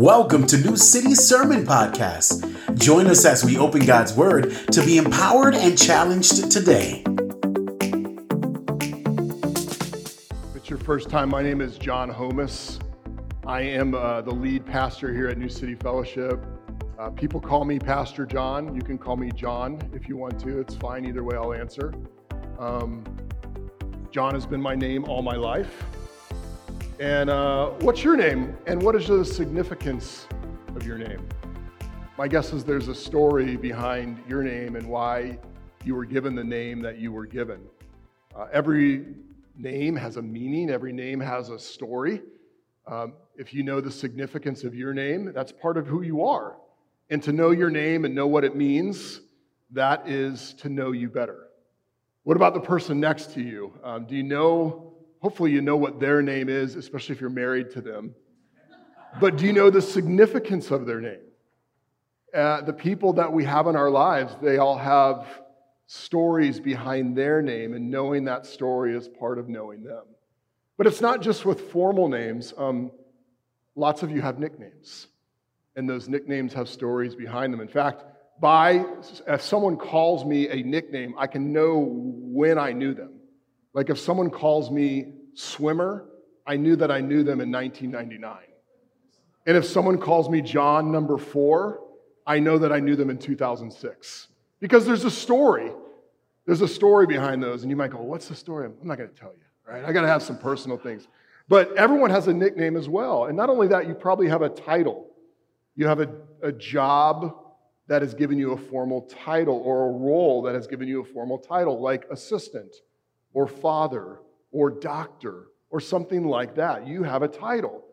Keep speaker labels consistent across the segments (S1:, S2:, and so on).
S1: Welcome to New City Sermon Podcast. Join us as we open God's Word to be empowered and challenged today.
S2: If it's your first time, my name is John Homus. I am uh, the lead pastor here at New City Fellowship. Uh, people call me Pastor John. You can call me John if you want to. It's fine. Either way, I'll answer. Um, John has been my name all my life. And uh, what's your name? And what is the significance of your name? My guess is there's a story behind your name and why you were given the name that you were given. Uh, every name has a meaning, every name has a story. Um, if you know the significance of your name, that's part of who you are. And to know your name and know what it means, that is to know you better. What about the person next to you? Um, do you know hopefully you know what their name is, especially if you're married to them. But do you know the significance of their name? Uh, the people that we have in our lives, they all have stories behind their name, and knowing that story is part of knowing them. But it's not just with formal names. Um, lots of you have nicknames, and those nicknames have stories behind them. In fact, by if someone calls me a nickname, I can know when I knew them. Like if someone calls me swimmer, I knew that I knew them in 1999. And if someone calls me John number four, I know that I knew them in 2006. Because there's a story. There's a story behind those. And you might go, What's the story? I'm not going to tell you, right? I got to have some personal things. But everyone has a nickname as well. And not only that, you probably have a title. You have a, a job that has given you a formal title or a role that has given you a formal title, like assistant or father or doctor or something like that. You have a title.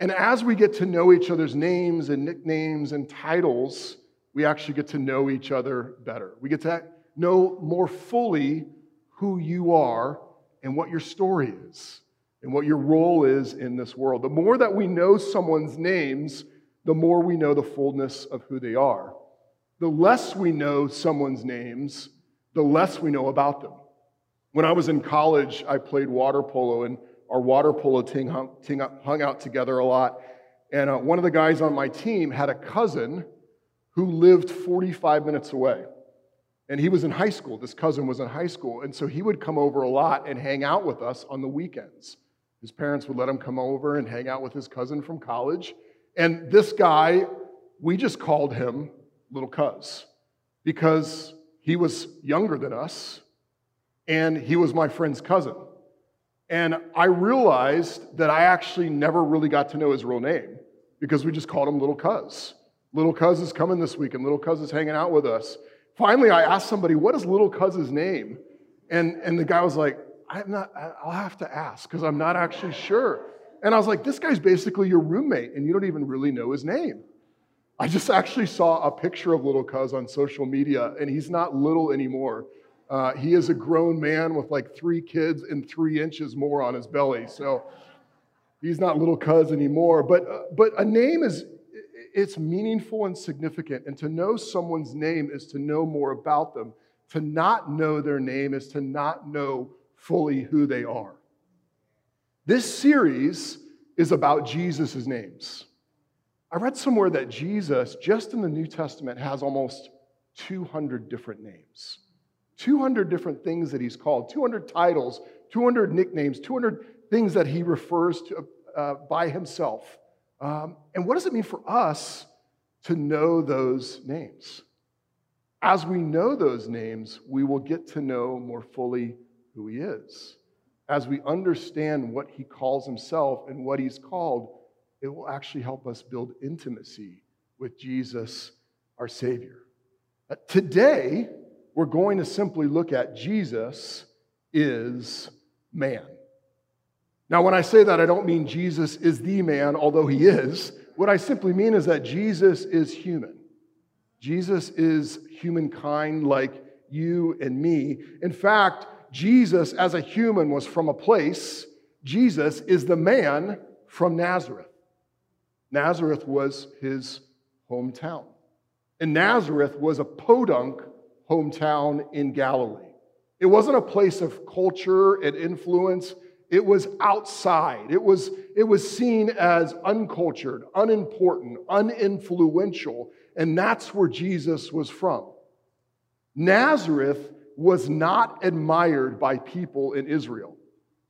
S2: And as we get to know each other's names and nicknames and titles, we actually get to know each other better. We get to know more fully who you are and what your story is and what your role is in this world. The more that we know someone's names, the more we know the fullness of who they are. The less we know someone's names, the less we know about them. When I was in college, I played water polo, and our water polo team hung, hung out together a lot. And uh, one of the guys on my team had a cousin who lived 45 minutes away. And he was in high school. This cousin was in high school. And so he would come over a lot and hang out with us on the weekends. His parents would let him come over and hang out with his cousin from college. And this guy, we just called him Little Cuz because he was younger than us and he was my friend's cousin. And I realized that I actually never really got to know his real name because we just called him Little Cuz. Little Cuz is coming this week, and Little Cuz is hanging out with us. Finally, I asked somebody, What is Little Cuz's name? And, and the guy was like, I'm not, I'll have to ask because I'm not actually sure. And I was like, This guy's basically your roommate, and you don't even really know his name. I just actually saw a picture of Little Cuz on social media, and he's not little anymore. Uh, he is a grown man with like three kids and three inches more on his belly. So he's not little cuz anymore. But, uh, but a name is, it's meaningful and significant. And to know someone's name is to know more about them. To not know their name is to not know fully who they are. This series is about Jesus' names. I read somewhere that Jesus, just in the New Testament, has almost 200 different names. 200 different things that he's called, 200 titles, 200 nicknames, 200 things that he refers to uh, by himself. Um, and what does it mean for us to know those names? As we know those names, we will get to know more fully who he is. As we understand what he calls himself and what he's called, it will actually help us build intimacy with Jesus, our Savior. Today, we're going to simply look at Jesus is man. Now, when I say that, I don't mean Jesus is the man, although he is. What I simply mean is that Jesus is human. Jesus is humankind like you and me. In fact, Jesus as a human was from a place. Jesus is the man from Nazareth. Nazareth was his hometown. And Nazareth was a podunk hometown in Galilee. It wasn't a place of culture and influence, It was outside. It was, it was seen as uncultured, unimportant, uninfluential, and that's where Jesus was from. Nazareth was not admired by people in Israel.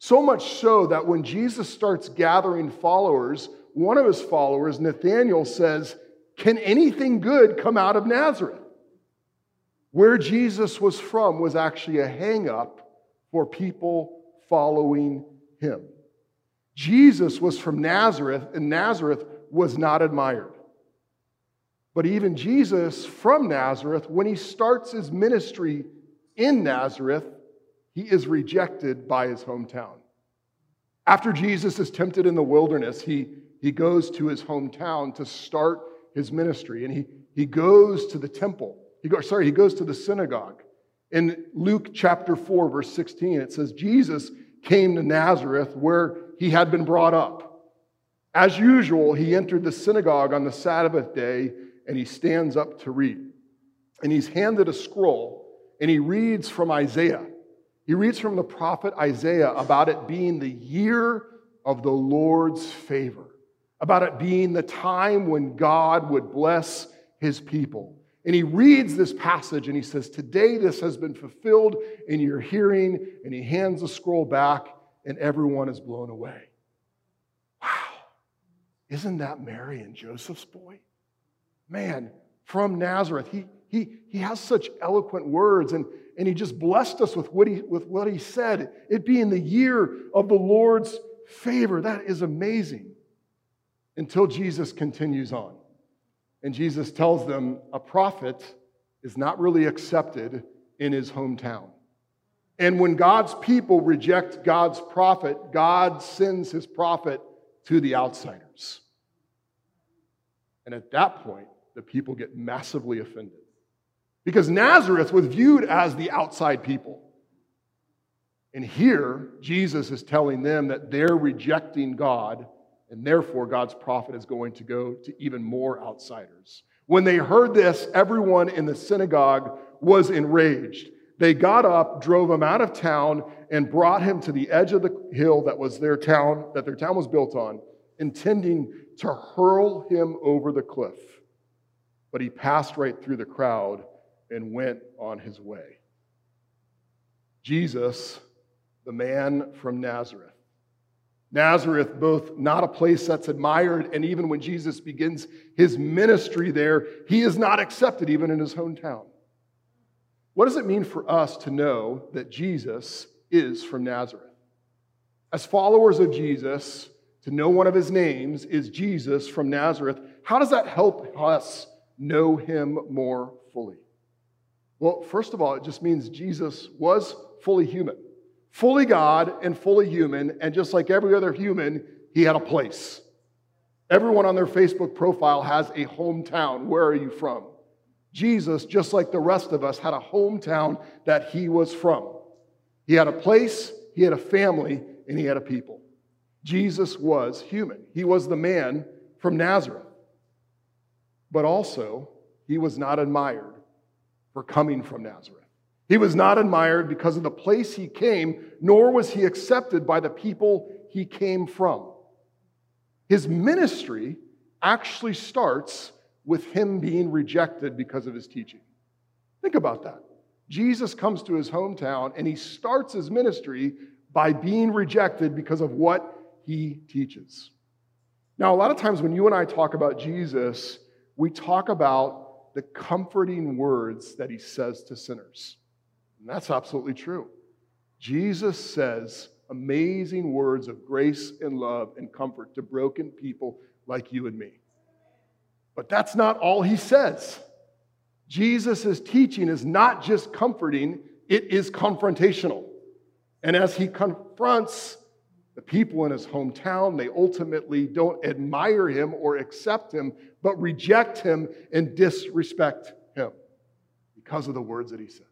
S2: So much so that when Jesus starts gathering followers, one of his followers, Nathanael, says, Can anything good come out of Nazareth? Where Jesus was from was actually a hang up for people following him. Jesus was from Nazareth, and Nazareth was not admired. But even Jesus from Nazareth, when he starts his ministry in Nazareth, he is rejected by his hometown. After Jesus is tempted in the wilderness, he, he goes to his hometown to start his ministry, and he, he goes to the temple. He goes, sorry, he goes to the synagogue. In Luke chapter 4, verse 16, it says, Jesus came to Nazareth where he had been brought up. As usual, he entered the synagogue on the Sabbath day and he stands up to read. And he's handed a scroll and he reads from Isaiah. He reads from the prophet Isaiah about it being the year of the Lord's favor, about it being the time when God would bless his people. And he reads this passage and he says, Today this has been fulfilled in your hearing. And he hands the scroll back, and everyone is blown away. Wow. Isn't that Mary and Joseph's boy? Man, from Nazareth. He, he, he has such eloquent words, and, and he just blessed us with what, he, with what he said. It being the year of the Lord's favor. That is amazing. Until Jesus continues on. And Jesus tells them a prophet is not really accepted in his hometown. And when God's people reject God's prophet, God sends his prophet to the outsiders. And at that point, the people get massively offended. Because Nazareth was viewed as the outside people. And here, Jesus is telling them that they're rejecting God and therefore, God's prophet is going to go to even more outsiders. When they heard this, everyone in the synagogue was enraged. They got up, drove him out of town, and brought him to the edge of the hill that was their town, that their town was built on, intending to hurl him over the cliff. But he passed right through the crowd and went on his way. Jesus, the man from Nazareth, Nazareth, both not a place that's admired, and even when Jesus begins his ministry there, he is not accepted even in his hometown. What does it mean for us to know that Jesus is from Nazareth? As followers of Jesus, to know one of his names is Jesus from Nazareth. How does that help us know him more fully? Well, first of all, it just means Jesus was fully human fully God and fully human, and just like every other human, he had a place. Everyone on their Facebook profile has a hometown. Where are you from? Jesus, just like the rest of us, had a hometown that he was from. He had a place, he had a family, and he had a people. Jesus was human. He was the man from Nazareth. But also, he was not admired for coming from Nazareth. He was not admired because of the place he came, nor was he accepted by the people he came from. His ministry actually starts with him being rejected because of his teaching. Think about that. Jesus comes to his hometown and he starts his ministry by being rejected because of what he teaches. Now, a lot of times when you and I talk about Jesus, we talk about the comforting words that he says to sinners. And that's absolutely true. Jesus says amazing words of grace and love and comfort to broken people like you and me. But that's not all he says. Jesus' teaching is not just comforting, it is confrontational. And as he confronts the people in his hometown, they ultimately don't admire him or accept him, but reject him and disrespect him because of the words that he says.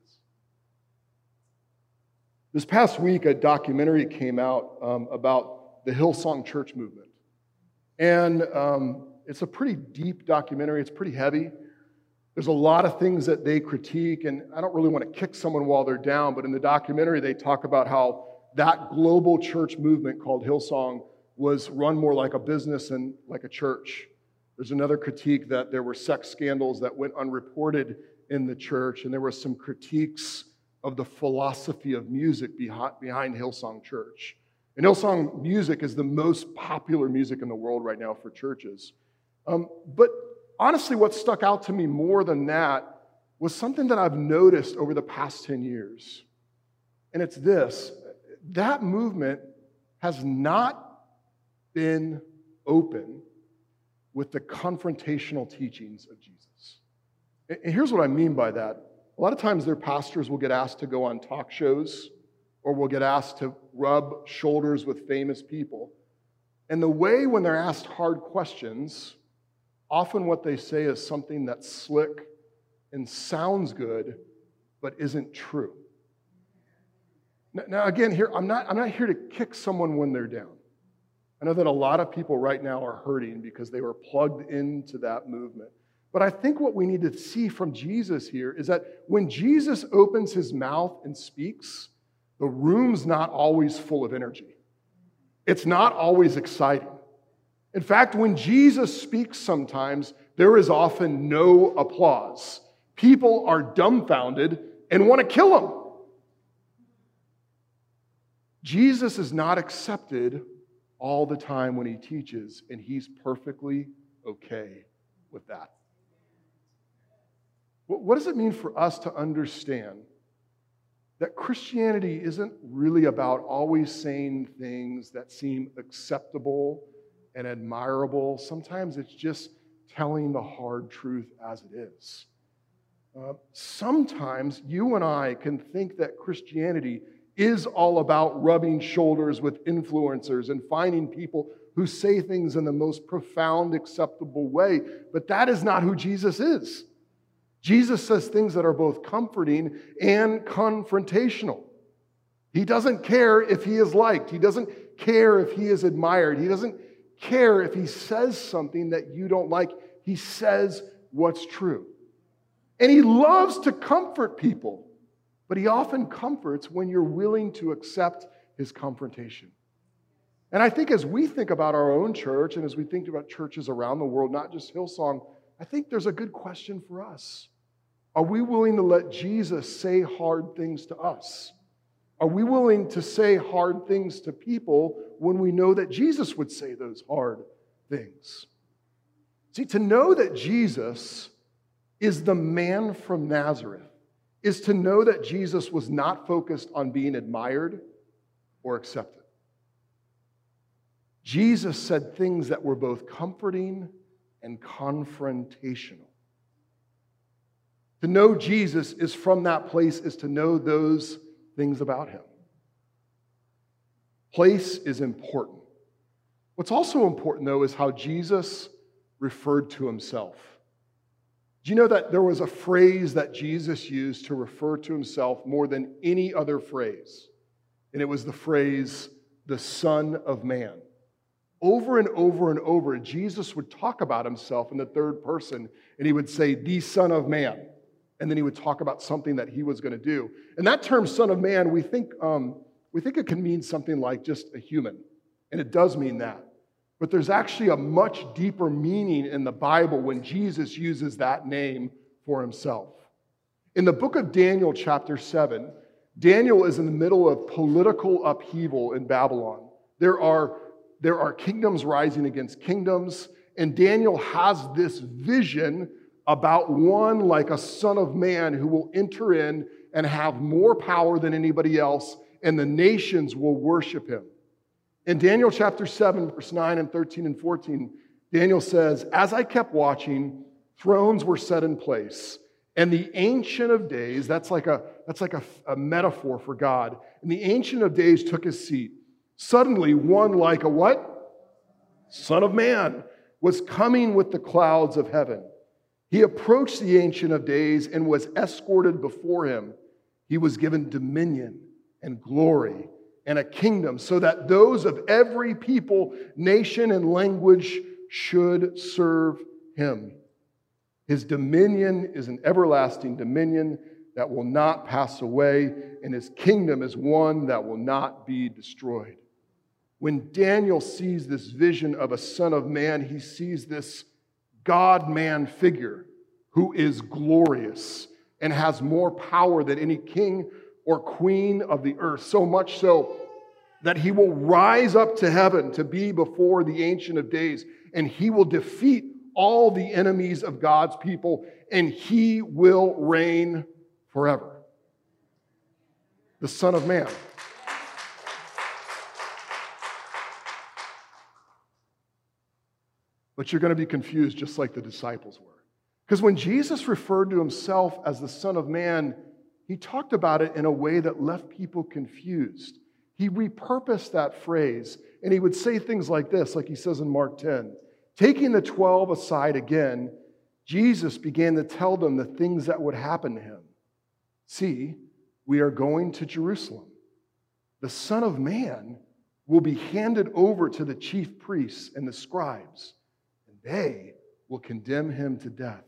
S2: This past week, a documentary came out um, about the Hillsong Church movement. And um, it's a pretty deep documentary, it's pretty heavy. There's a lot of things that they critique, and I don't really want to kick someone while they're down, but in the documentary, they talk about how that global church movement called Hillsong was run more like a business and like a church. There's another critique that there were sex scandals that went unreported in the church, and there were some critiques of the philosophy of music behind Hillsong Church. And Hillsong music is the most popular music in the world right now for churches. Um, but honestly, what stuck out to me more than that was something that I've noticed over the past 10 years. And it's this that movement has not been open with the confrontational teachings of Jesus. And here's what I mean by that. A lot of times their pastors will get asked to go on talk shows or will get asked to rub shoulders with famous people. And the way when they're asked hard questions, often what they say is something that's slick and sounds good, but isn't true. Now, again, here, I'm not, I'm not here to kick someone when they're down. I know that a lot of people right now are hurting because they were plugged into that movement. But I think what we need to see from Jesus here is that when Jesus opens his mouth and speaks, the room's not always full of energy. It's not always exciting. In fact, when Jesus speaks sometimes, there is often no applause. People are dumbfounded and want to kill him. Jesus is not accepted all the time when he teaches, and he's perfectly okay with that. What does it mean for us to understand that Christianity isn't really about always saying things that seem acceptable and admirable? Sometimes it's just telling the hard truth as it is. Uh, sometimes you and I can think that Christianity is all about rubbing shoulders with influencers and finding people who say things in the most profound, acceptable way, but that is not who Jesus is. Jesus says things that are both comforting and confrontational. He doesn't care if he is liked, he doesn't care if he is admired, he doesn't care if he says something that you don't like. He says what's true. And he loves to comfort people, but he often comforts when you're willing to accept his confrontation. And I think as we think about our own church and as we think about churches around the world, not just Hillsong, I think there's a good question for us. Are we willing to let Jesus say hard things to us? Are we willing to say hard things to people when we know that Jesus would say those hard things? See, to know that Jesus is the man from Nazareth is to know that Jesus was not focused on being admired or accepted. Jesus said things that were both comforting and confrontational. To know Jesus is from that place, is to know those things about him. Place is important. What's also important, though, is how Jesus referred to himself. Do you know that there was a phrase that Jesus used to refer to himself more than any other phrase? And it was the phrase, the Son of Man. Over and over and over, Jesus would talk about himself in the third person, and he would say, the Son of Man and then he would talk about something that he was going to do. And that term, Son of Man, we think, um, we think it can mean something like just a human, and it does mean that. But there's actually a much deeper meaning in the Bible when Jesus uses that name for himself. In the book of Daniel, chapter 7, Daniel is in the middle of political upheaval in Babylon. There are, there are kingdoms rising against kingdoms, and Daniel has this vision about one like a son of man who will enter in and have more power than anybody else, and the nations will worship him. In Daniel chapter 7, verse 9 and 13 and 14, Daniel says, As I kept watching, thrones were set in place. And the Ancient of Days, that's like a, that's like a, a metaphor for God. And the Ancient of Days took his seat. Suddenly, one like a what? Son of Man was coming with the clouds of heaven. He approached the Ancient of Days and was escorted before him. He was given dominion and glory and a kingdom so that those of every people, nation, and language should serve him. His dominion is an everlasting dominion that will not pass away, and his kingdom is one that will not be destroyed. When Daniel sees this vision of a son of man, he sees this God man figure who is glorious and has more power than any king or queen of the earth, so much so that he will rise up to heaven to be before the Ancient of Days, and he will defeat all the enemies of God's people, and he will reign forever. The Son of Man. But you're going to be confused just like the disciples were. Because when Jesus referred to himself as the Son of Man, he talked about it in a way that left people confused. He repurposed that phrase, and he would say things like this, like he says in Mark 10 Taking the 12 aside again, Jesus began to tell them the things that would happen to him. See, we are going to Jerusalem. The Son of Man will be handed over to the chief priests and the scribes, they will condemn him to death.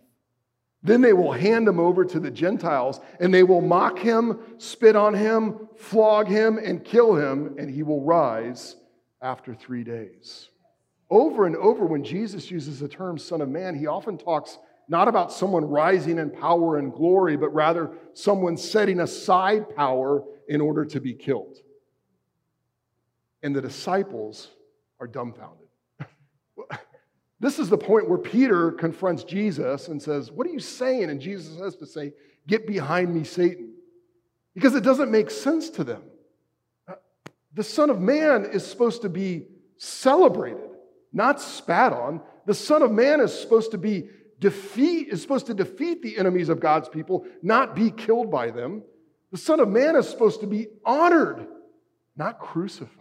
S2: Then they will hand him over to the Gentiles, and they will mock him, spit on him, flog him, and kill him, and he will rise after three days. Over and over, when Jesus uses the term Son of Man, he often talks not about someone rising in power and glory, but rather someone setting aside power in order to be killed. And the disciples are dumbfounded. This is the point where Peter confronts Jesus and says, What are you saying? And Jesus has to say, Get behind me, Satan. Because it doesn't make sense to them. Uh, the Son of Man is supposed to be celebrated, not spat on. The Son of Man is supposed to be defeat is supposed to defeat the enemies of God's people, not be killed by them. The Son of Man is supposed to be honored, not crucified.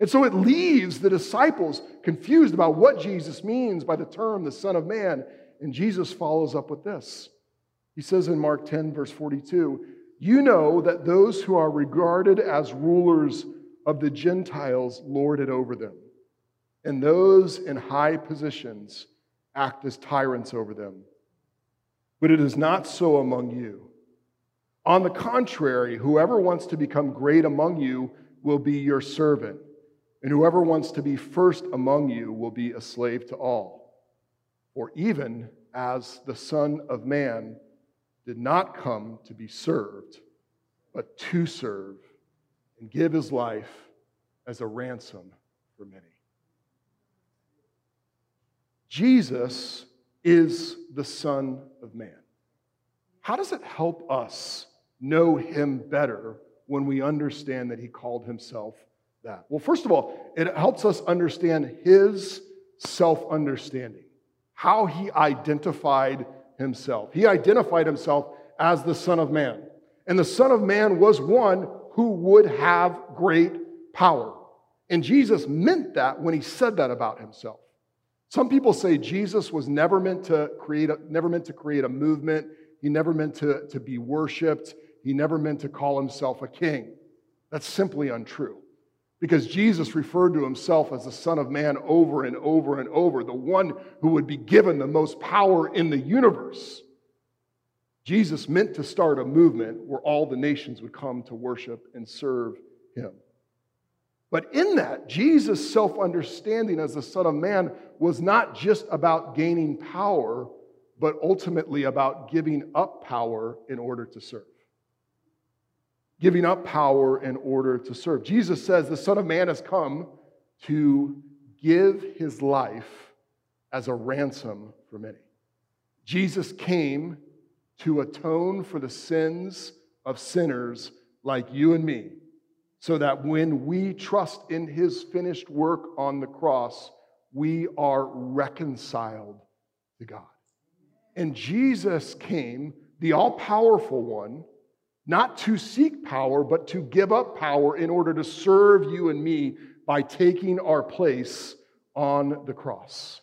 S2: And so it leaves the disciples confused about what Jesus means by the term the Son of Man. And Jesus follows up with this. He says in Mark 10, verse 42, You know that those who are regarded as rulers of the Gentiles lord it over them, and those in high positions act as tyrants over them. But it is not so among you. On the contrary, whoever wants to become great among you will be your servant, and whoever wants to be first among you will be a slave to all. For even as the Son of Man did not come to be served, but to serve and give his life as a ransom for many. Jesus is the Son of Man. How does it help us know him better when we understand that he called himself that? Well, first of all, it helps us understand his self understanding, how he identified himself. He identified himself as the Son of Man. And the Son of Man was one who would have great power. And Jesus meant that when he said that about himself. Some people say Jesus was never meant to create a, never meant to create a movement. He never meant to, to be worshiped. He never meant to call himself a king. That's simply untrue. Because Jesus referred to himself as the Son of Man over and over and over, the one who would be given the most power in the universe. Jesus meant to start a movement where all the nations would come to worship and serve him. But in that, Jesus' self understanding as the Son of Man was not just about gaining power, but ultimately about giving up power in order to serve. Giving up power in order to serve. Jesus says the Son of Man has come to give his life as a ransom for many. Jesus came to atone for the sins of sinners like you and me so that when we trust in his finished work on the cross, we are reconciled to God. And Jesus came, the all powerful one, not to seek power, but to give up power in order to serve you and me by taking our place on the cross.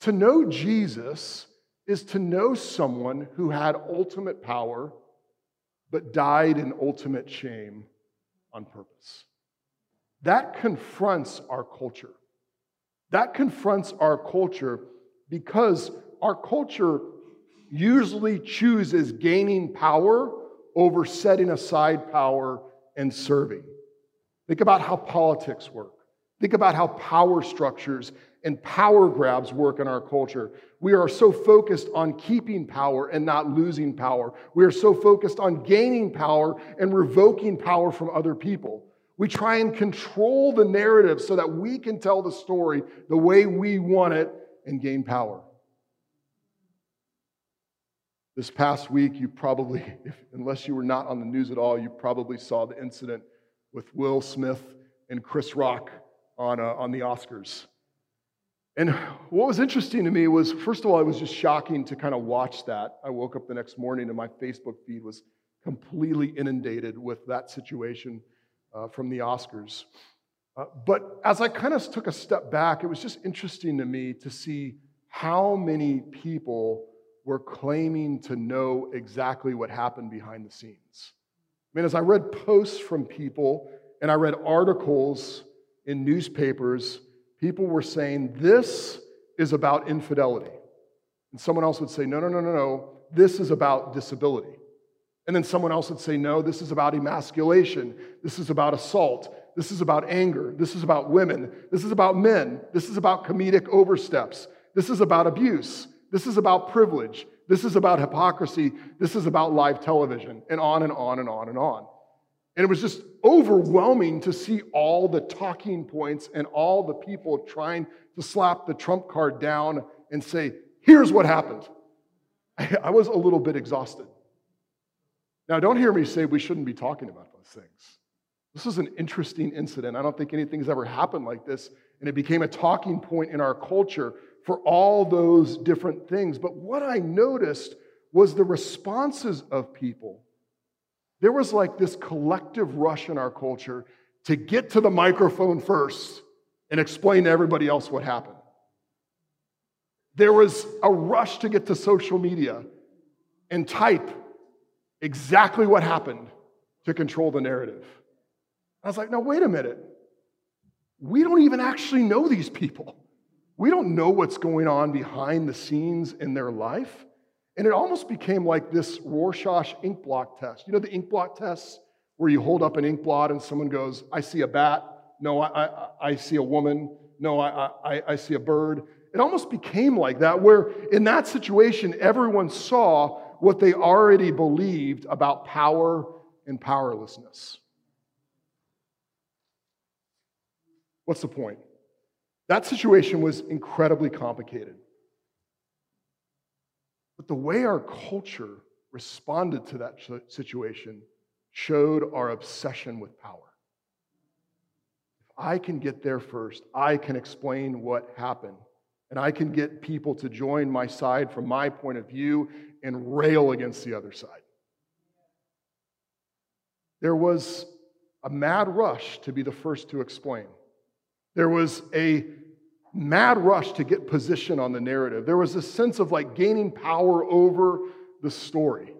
S2: To know Jesus is to know someone who had ultimate power, but died in ultimate shame on purpose. That confronts our culture. That confronts our culture because our culture usually chooses gaining power over setting aside power and serving. Think about how politics work. Think about how power structures and power grabs work in our culture. We are so focused on keeping power and not losing power. We are so focused on gaining power and revoking power from other people. We try and control the narrative so that we can tell the story the way we want it and gain power. This past week, you probably, if, unless you were not on the news at all, you probably saw the incident with Will Smith and Chris Rock on, uh, on the Oscars. And what was interesting to me was, first of all, it was just shocking to kind of watch that. I woke up the next morning and my Facebook feed was completely inundated with that situation uh, from the Oscars. Uh, but as I kind of took a step back, it was just interesting to me to see how many people were claiming to know exactly what happened behind the scenes. I mean, as I read posts from people and I read articles in newspapers, people were saying, This is about infidelity. And someone else would say, No, no, no, no, no, this is about disability. And then someone else would say, No, this is about emasculation. This is about assault. This is about anger. This is about women. This is about men. This is about comedic oversteps. This is about abuse. This is about privilege. This is about hypocrisy. This is about live television, and on and on and on and on. And it was just overwhelming to see all the talking points and all the people trying to slap the trump card down and say, here's what happened. I was a little bit exhausted. Now, don't hear me say we shouldn't be talking about those things. This is an interesting incident. I don't think anything's ever happened like this. And it became a talking point in our culture for all those different things. But what I noticed was the responses of people. There was like this collective rush in our culture to get to the microphone first and explain to everybody else what happened. There was a rush to get to social media and type exactly what happened to control the narrative. I was like, no, wait a minute. We don't even actually know these people. We don't know what's going on behind the scenes in their life. And it almost became like this Rorschach ink blot test. You know the ink blot tests where you hold up an ink blot and someone goes, I see a bat. No, I, I, I see a woman. No, I, I, I see a bird. It almost became like that, where in that situation, everyone saw what they already believed about power and powerlessness. What's the point? That situation was incredibly complicated. But the way our culture responded to that situation showed our obsession with power. If I can get there first, I can explain what happened. And I can get people to join my side from my point of view and rail against the other side. There was a mad rush to be the first to explain. There was a mad rush to get position on the narrative. There was a sense of like gaining power over the story.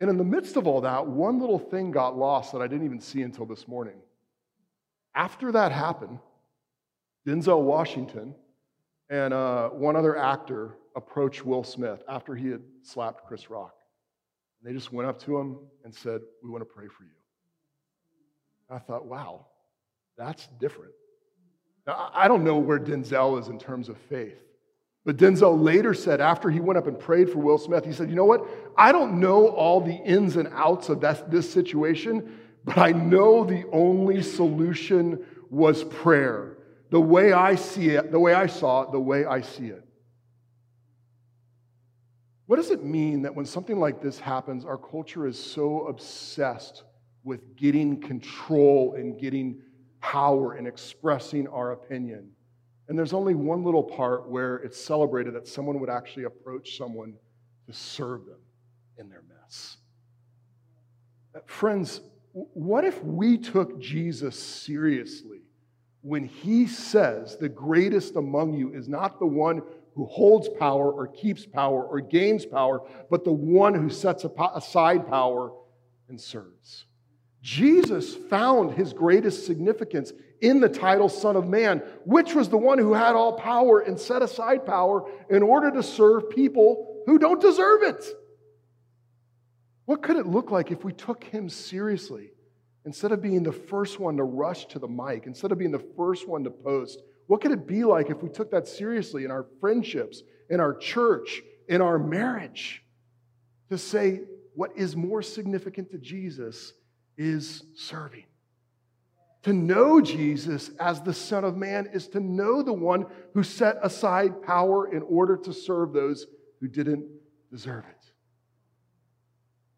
S2: And in the midst of all that, one little thing got lost that I didn't even see until this morning. After that happened, Denzel Washington and uh, one other actor approached Will Smith after he had slapped Chris Rock. And they just went up to him and said, We want to pray for you. And I thought, wow, that's different. Now, I don't know where Denzel is in terms of faith. But Denzel later said, after he went up and prayed for Will Smith, he said, You know what? I don't know all the ins and outs of this situation, but I know the only solution was prayer. The way I see it, the way I saw it, the way I see it. What does it mean that when something like this happens, our culture is so obsessed with getting control and getting power in expressing our opinion? And there's only one little part where it's celebrated that someone would actually approach someone to serve them in their mess. Uh, friends, what if we took Jesus seriously when he says the greatest among you is not the one who holds power or keeps power or gains power, but the one who sets aside power and serves. Jesus found his greatest significance in the title Son of Man, which was the one who had all power and set aside power in order to serve people who don't deserve it. What could it look like if we took him seriously? Instead of being the first one to rush to the mic, instead of being the first one to post, what could it be like if we took that seriously in our friendships, in our church, in our marriage? To say what is more significant to Jesus is serving. To know Jesus as the Son of Man is to know the one who set aside power in order to serve those who didn't deserve it.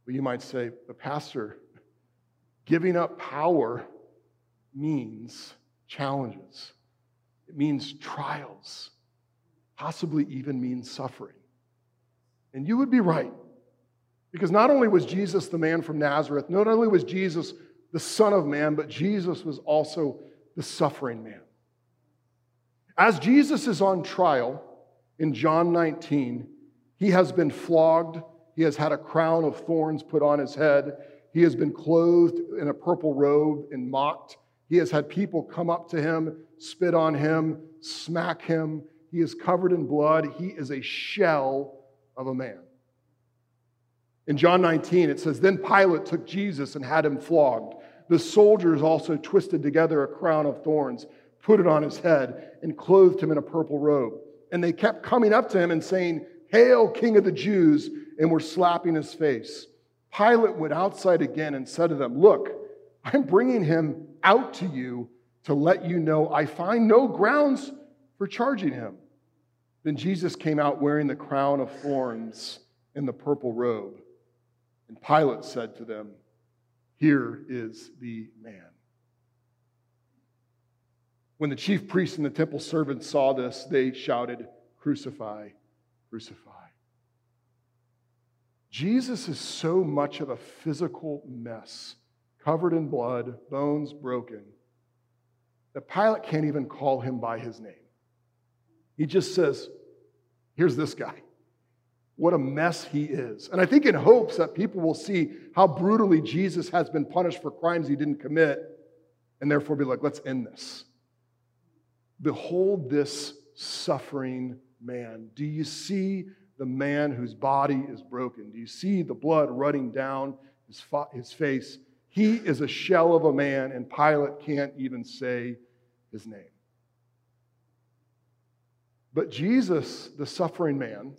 S2: But you might say, the pastor, giving up power means challenges, it means trials, possibly even means suffering. And you would be right. Because not only was Jesus the man from Nazareth, not only was Jesus the Son of Man, but Jesus was also the suffering man. As Jesus is on trial in John 19, he has been flogged, he has had a crown of thorns put on his head, he has been clothed in a purple robe and mocked. He has had people come up to him, spit on him, smack him. He is covered in blood. He is a shell of a man. In John 19, it says, Then Pilate took Jesus and had him flogged. The soldiers also twisted together a crown of thorns, put it on his head, and clothed him in a purple robe. And they kept coming up to him and saying, Hail, King of the Jews, and were slapping his face. Pilate went outside again and said to them, Look, I'm bringing him out to you to let you know I find no grounds for charging him. Then Jesus came out wearing the crown of thorns and the purple robe. And Pilate said to them, Here is the man. When the chief priests and the temple servants saw this, they shouted, Crucify, crucify. Jesus is so much of a physical mess, covered in blood, bones broken, that Pilate can't even call him by his name. He just says, Here's this guy what a mess he is. And I think in hopes that people will see how brutally Jesus has been punished for crimes he didn't commit, and therefore be like, let's end this. Behold this suffering man. Do you see the man whose body is broken? Do you see the blood running down his, his face? He is a shell of a man, and Pilate can't even say his name. But Jesus, the suffering man,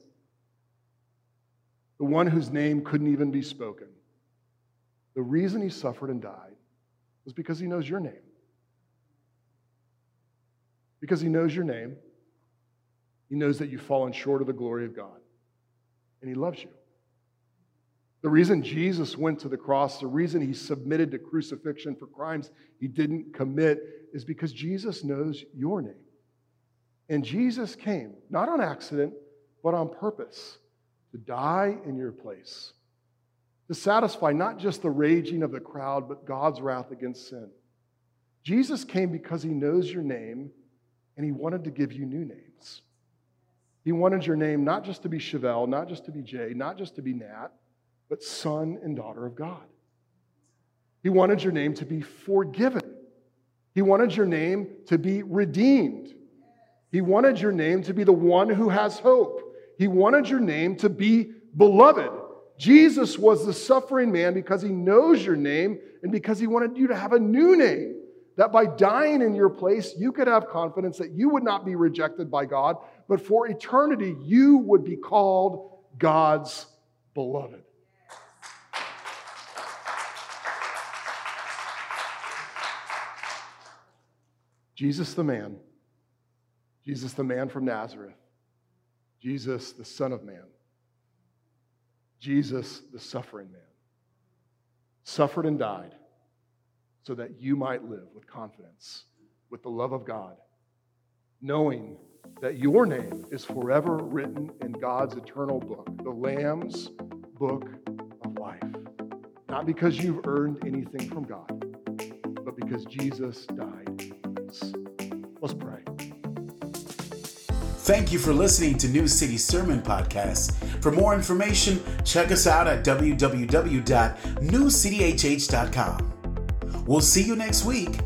S2: the one whose name couldn't even be spoken. The reason he suffered and died was because he knows your name. Because he knows your name, he knows that you've fallen short of the glory of God, and he loves you. The reason Jesus went to the cross, the reason he submitted to crucifixion for crimes he didn't commit, is because Jesus knows your name. And Jesus came, not on accident, but on purpose to die in your place, to satisfy not just the raging of the crowd, but God's wrath against sin. Jesus came because he knows your name and he wanted to give you new names. He wanted your name not just to be Chevelle, not just to be Jay, not just to be Nat, but son and daughter of God. He wanted your name to be forgiven. He wanted your name to be redeemed. He wanted your name to be the one who has hope. He wanted your name to be beloved. Jesus was the suffering man because he knows your name and because he wanted you to have a new name. That by dying in your place, you could have confidence that you would not be rejected by God, but for eternity, you would be called God's beloved. Jesus the man, Jesus the man from Nazareth, Jesus, the Son of Man. Jesus, the suffering man. Suffered and died so that you might live with confidence, with the love of God, knowing that your name is forever written in God's eternal book, the Lamb's book of life. Not because you've earned anything from God, but because Jesus died. Let's pray.
S1: Thank you for listening to New City Sermon Podcast. For more information, check us out at www.newcityhh.com. We'll see you next week